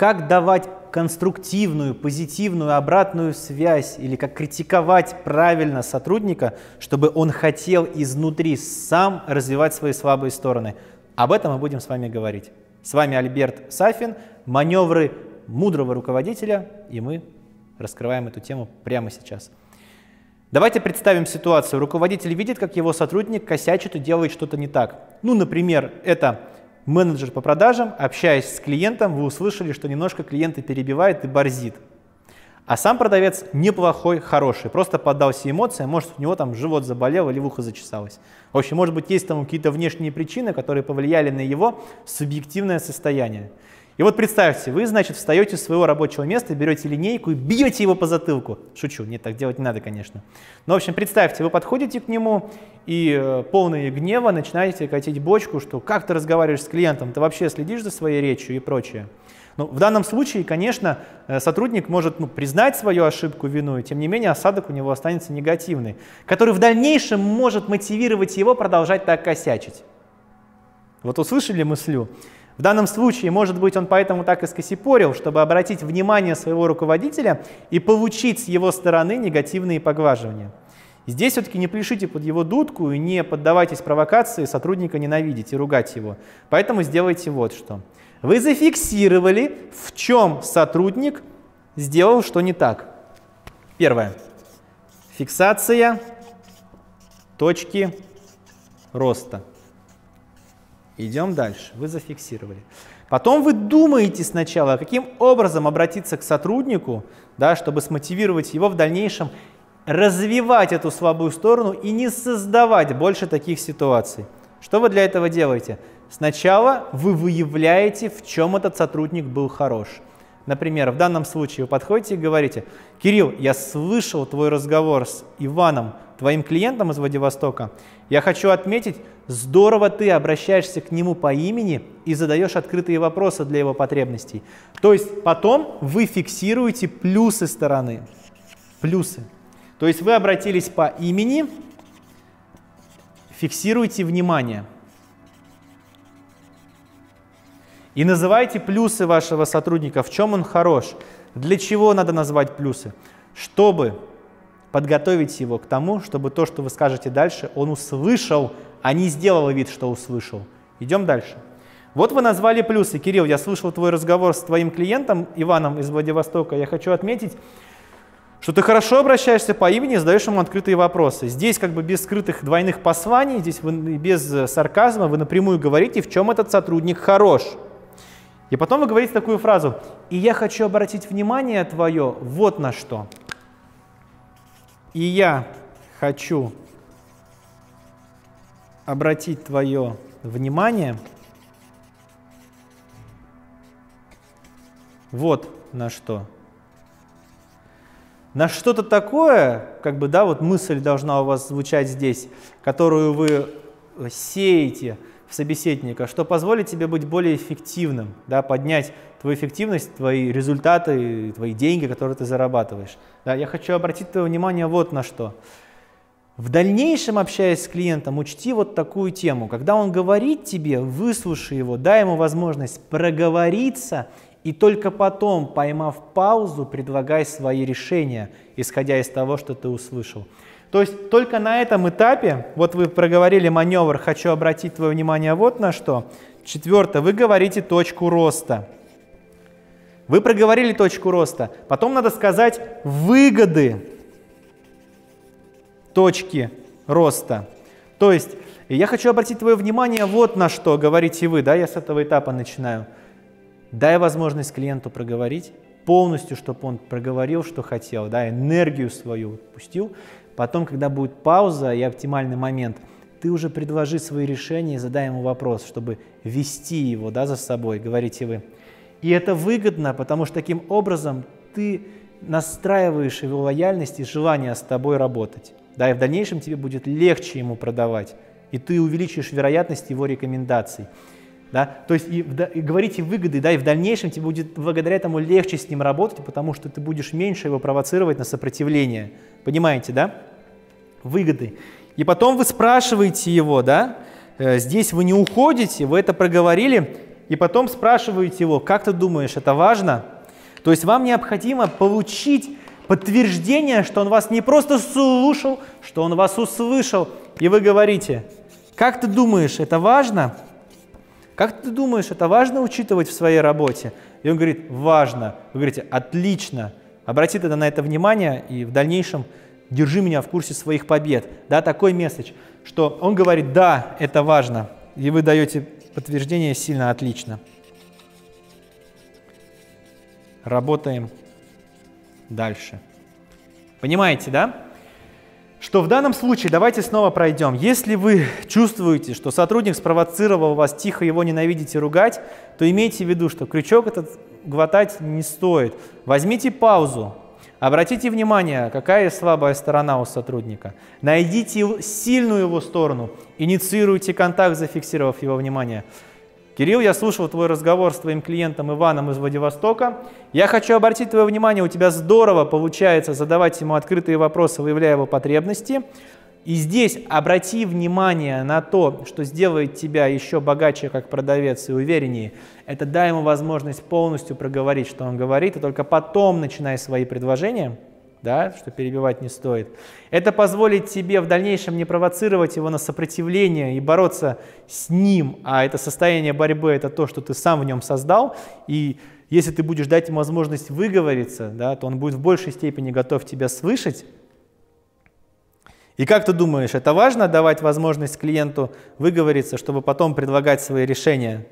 как давать конструктивную, позитивную обратную связь или как критиковать правильно сотрудника, чтобы он хотел изнутри сам развивать свои слабые стороны. Об этом мы будем с вами говорить. С вами Альберт Сафин, маневры мудрого руководителя, и мы раскрываем эту тему прямо сейчас. Давайте представим ситуацию. Руководитель видит, как его сотрудник косячит и делает что-то не так. Ну, например, это менеджер по продажам, общаясь с клиентом, вы услышали, что немножко клиента перебивает и борзит. А сам продавец неплохой, хороший, просто поддался эмоциям, может у него там живот заболел или в ухо зачесалось. В общем, может быть есть там какие-то внешние причины, которые повлияли на его субъективное состояние. И вот представьте, вы, значит, встаете с своего рабочего места, берете линейку и бьете его по затылку. Шучу, нет, так делать не надо, конечно. Но, в общем, представьте, вы подходите к нему и э, полные гнева начинаете катить бочку, что как ты разговариваешь с клиентом, ты вообще следишь за своей речью и прочее. Ну, в данном случае, конечно, э, сотрудник может ну, признать свою ошибку, вину, и тем не менее осадок у него останется негативный, который в дальнейшем может мотивировать его продолжать так косячить. Вот услышали мыслю? В данном случае, может быть, он поэтому так и скосипорил, чтобы обратить внимание своего руководителя и получить с его стороны негативные поглаживания. Здесь все-таки не пляшите под его дудку и не поддавайтесь провокации сотрудника ненавидеть и ругать его. Поэтому сделайте вот что. Вы зафиксировали, в чем сотрудник сделал что не так. Первое. Фиксация точки роста. Идем дальше. Вы зафиксировали. Потом вы думаете сначала, каким образом обратиться к сотруднику, да, чтобы смотивировать его в дальнейшем развивать эту слабую сторону и не создавать больше таких ситуаций. Что вы для этого делаете? Сначала вы выявляете, в чем этот сотрудник был хорош. Например, в данном случае вы подходите и говорите, Кирилл, я слышал твой разговор с Иваном, твоим клиентом из Владивостока. Я хочу отметить, здорово ты обращаешься к нему по имени и задаешь открытые вопросы для его потребностей. То есть потом вы фиксируете плюсы стороны. Плюсы. То есть вы обратились по имени, фиксируйте внимание. И называйте плюсы вашего сотрудника, в чем он хорош. Для чего надо назвать плюсы? Чтобы подготовить его к тому, чтобы то, что вы скажете дальше, он услышал, а не сделал вид, что услышал. Идем дальше. Вот вы назвали плюсы. Кирилл, я слышал твой разговор с твоим клиентом Иваном из Владивостока. Я хочу отметить, что ты хорошо обращаешься по имени задаешь ему открытые вопросы. Здесь как бы без скрытых двойных посланий, здесь вы, без сарказма вы напрямую говорите, в чем этот сотрудник хорош. И потом вы говорите такую фразу, и я хочу обратить внимание твое вот на что. И я хочу обратить твое внимание вот на что. На что-то такое, как бы, да, вот мысль должна у вас звучать здесь, которую вы сеете – в собеседника, что позволит тебе быть более эффективным, да, поднять твою эффективность, твои результаты, твои деньги, которые ты зарабатываешь. Да, я хочу обратить твое внимание вот на что. В дальнейшем, общаясь с клиентом, учти вот такую тему. Когда он говорит тебе, выслушай его, дай ему возможность проговориться, и только потом, поймав паузу, предлагай свои решения, исходя из того, что ты услышал. То есть только на этом этапе, вот вы проговорили маневр, хочу обратить твое внимание вот на что. Четвертое, вы говорите точку роста. Вы проговорили точку роста. Потом надо сказать выгоды точки роста. То есть я хочу обратить твое внимание вот на что, говорите вы, да, я с этого этапа начинаю. Дай возможность клиенту проговорить полностью, чтобы он проговорил, что хотел, да, энергию свою пустил. Потом, когда будет пауза и оптимальный момент, ты уже предложи свои решения и задай ему вопрос, чтобы вести его да, за собой, говорите вы. И это выгодно, потому что таким образом ты настраиваешь его лояльность и желание с тобой работать. Да, и в дальнейшем тебе будет легче ему продавать, и ты увеличишь вероятность его рекомендаций. Да? То есть и, и говорите выгоды, да, и в дальнейшем тебе будет благодаря этому легче с ним работать, потому что ты будешь меньше его провоцировать на сопротивление. Понимаете, да? Выгоды. И потом вы спрашиваете его, да, э, здесь вы не уходите, вы это проговорили, и потом спрашиваете его, как ты думаешь, это важно? То есть вам необходимо получить подтверждение, что он вас не просто слушал, что он вас услышал. И вы говорите, как ты думаешь, это важно? Как ты думаешь, это важно учитывать в своей работе? И он говорит, важно. Вы говорите, отлично. Обрати тогда на это внимание и в дальнейшем держи меня в курсе своих побед. Да, такой месседж, что он говорит, да, это важно. И вы даете подтверждение сильно отлично. Работаем дальше. Понимаете, да? Что в данном случае, давайте снова пройдем. Если вы чувствуете, что сотрудник спровоцировал вас тихо его ненавидеть и ругать, то имейте в виду, что крючок этот глотать не стоит. Возьмите паузу, обратите внимание, какая слабая сторона у сотрудника. Найдите сильную его сторону, инициируйте контакт, зафиксировав его внимание. Кирилл, я слушал твой разговор с твоим клиентом Иваном из Владивостока. Я хочу обратить твое внимание, у тебя здорово получается задавать ему открытые вопросы, выявляя его потребности. И здесь обрати внимание на то, что сделает тебя еще богаче как продавец и увереннее. Это дай ему возможность полностью проговорить, что он говорит, и только потом начинай свои предложения – да, что перебивать не стоит. Это позволит тебе в дальнейшем не провоцировать его на сопротивление и бороться с ним, а это состояние борьбы – это то, что ты сам в нем создал, и если ты будешь дать ему возможность выговориться, да, то он будет в большей степени готов тебя слышать. И как ты думаешь, это важно давать возможность клиенту выговориться, чтобы потом предлагать свои решения?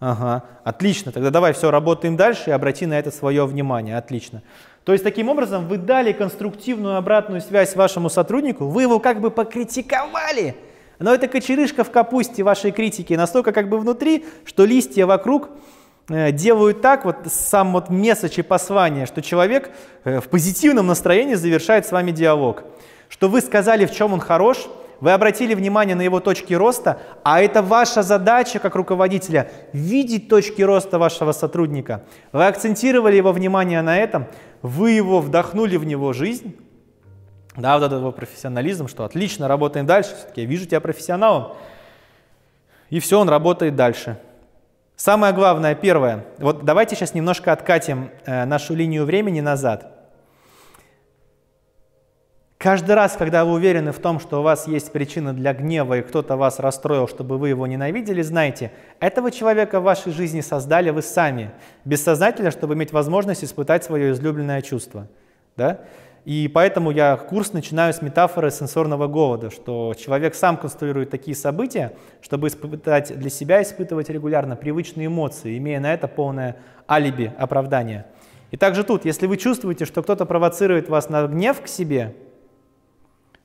Ага, отлично, тогда давай все, работаем дальше и обрати на это свое внимание, отлично. То есть таким образом вы дали конструктивную обратную связь вашему сотруднику, вы его как бы покритиковали, но это кочерышка в капусте вашей критики настолько как бы внутри, что листья вокруг э, делают так, вот сам вот месседж и послание, что человек э, в позитивном настроении завершает с вами диалог. Что вы сказали, в чем он хорош, вы обратили внимание на его точки роста, а это ваша задача как руководителя – видеть точки роста вашего сотрудника. Вы акцентировали его внимание на этом, вы его вдохнули в него жизнь, да, вот этот его профессионализм, что отлично, работаем дальше, все-таки я вижу тебя профессионалом. И все, он работает дальше. Самое главное, первое, вот давайте сейчас немножко откатим э, нашу линию времени назад. Каждый раз, когда вы уверены в том, что у вас есть причина для гнева и кто-то вас расстроил, чтобы вы его ненавидели, знайте, этого человека в вашей жизни создали вы сами, бессознательно, чтобы иметь возможность испытать свое излюбленное чувство. Да? И поэтому я курс начинаю с метафоры сенсорного голода, что человек сам конструирует такие события, чтобы испытать для себя, испытывать регулярно привычные эмоции, имея на это полное алиби, оправдание. И также тут, если вы чувствуете, что кто-то провоцирует вас на гнев к себе,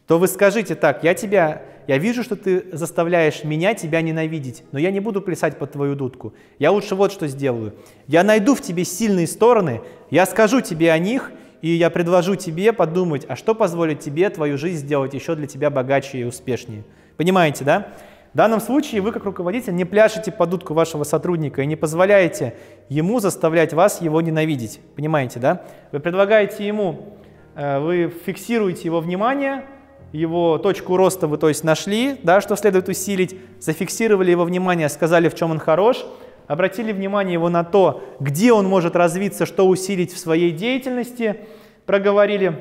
то вы скажите так, я тебя, я вижу, что ты заставляешь меня тебя ненавидеть, но я не буду плясать под твою дудку. Я лучше вот что сделаю. Я найду в тебе сильные стороны, я скажу тебе о них, и я предложу тебе подумать, а что позволит тебе твою жизнь сделать еще для тебя богаче и успешнее. Понимаете, да? В данном случае вы, как руководитель, не пляшете под дудку вашего сотрудника и не позволяете ему заставлять вас его ненавидеть. Понимаете, да? Вы предлагаете ему, э, вы фиксируете его внимание, его точку роста вы, то есть, нашли, да, что следует усилить, зафиксировали его внимание, сказали, в чем он хорош, обратили внимание его на то, где он может развиться, что усилить в своей деятельности, проговорили,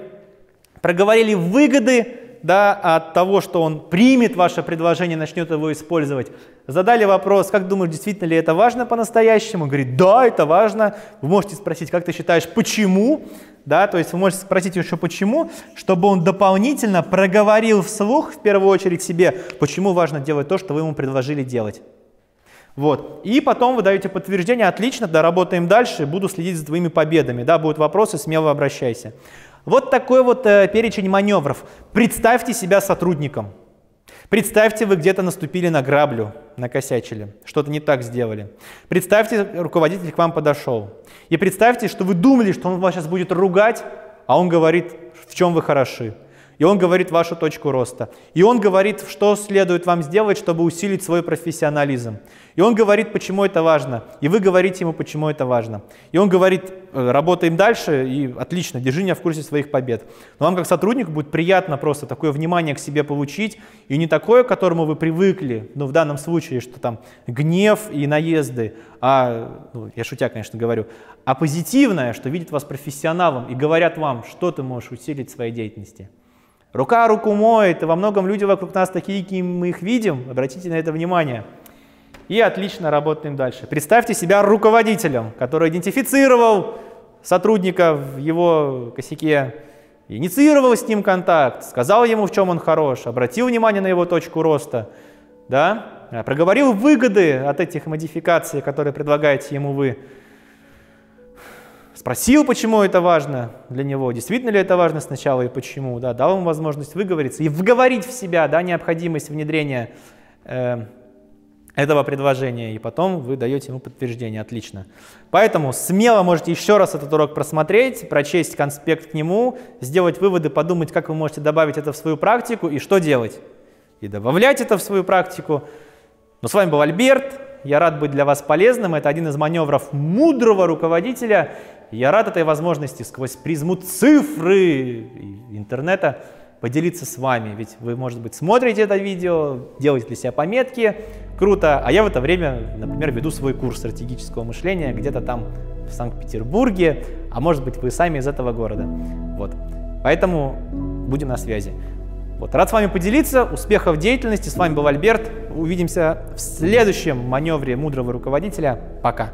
проговорили выгоды да, от того, что он примет ваше предложение, начнет его использовать. Задали вопрос, как думаешь, действительно ли это важно по-настоящему? Он говорит, да, это важно. Вы можете спросить, как ты считаешь, почему? Да, то есть вы можете спросить еще почему, чтобы он дополнительно проговорил вслух, в первую очередь себе, почему важно делать то, что вы ему предложили делать. Вот. И потом вы даете подтверждение, отлично, да, работаем дальше, буду следить за твоими победами. Да, будут вопросы, смело обращайся. Вот такой вот э, перечень маневров. Представьте себя сотрудником. Представьте, вы где-то наступили на граблю, накосячили, что-то не так сделали. Представьте, руководитель к вам подошел. И представьте, что вы думали, что он вас сейчас будет ругать, а он говорит, в чем вы хороши. И он говорит вашу точку роста. И он говорит, что следует вам сделать, чтобы усилить свой профессионализм. И он говорит, почему это важно. И вы говорите ему, почему это важно. И он говорит, э, работаем дальше, и отлично, держи меня в курсе своих побед. Но вам как сотруднику будет приятно просто такое внимание к себе получить. И не такое, к которому вы привыкли, ну в данном случае, что там гнев и наезды, а, ну, я шутя, конечно, говорю, а позитивное, что видят вас профессионалом и говорят вам, что ты можешь усилить в своей деятельности. Рука руку моет, и во многом люди вокруг нас такие, какие мы их видим. Обратите на это внимание. И отлично работаем дальше. Представьте себя руководителем, который идентифицировал сотрудника в его косяке, инициировал с ним контакт, сказал ему, в чем он хорош, обратил внимание на его точку роста, да, проговорил выгоды от этих модификаций, которые предлагаете ему вы, спросил, почему это важно для него, действительно ли это важно сначала и почему, да, дал ему возможность выговориться и вговорить в себя да, необходимость внедрения э, этого предложения, и потом вы даете ему подтверждение, отлично. Поэтому смело можете еще раз этот урок просмотреть, прочесть конспект к нему, сделать выводы, подумать, как вы можете добавить это в свою практику и что делать. И добавлять это в свою практику. Но с вами был Альберт, я рад быть для вас полезным, это один из маневров мудрого руководителя, я рад этой возможности сквозь призму цифры интернета поделиться с вами. Ведь вы, может быть, смотрите это видео, делаете для себя пометки, круто, а я в это время, например, веду свой курс стратегического мышления где-то там в Санкт-Петербурге, а может быть, вы сами из этого города. Вот. Поэтому будем на связи. Вот. Рад с вами поделиться. Успехов в деятельности. С вами был Альберт. Увидимся в следующем маневре мудрого руководителя. Пока.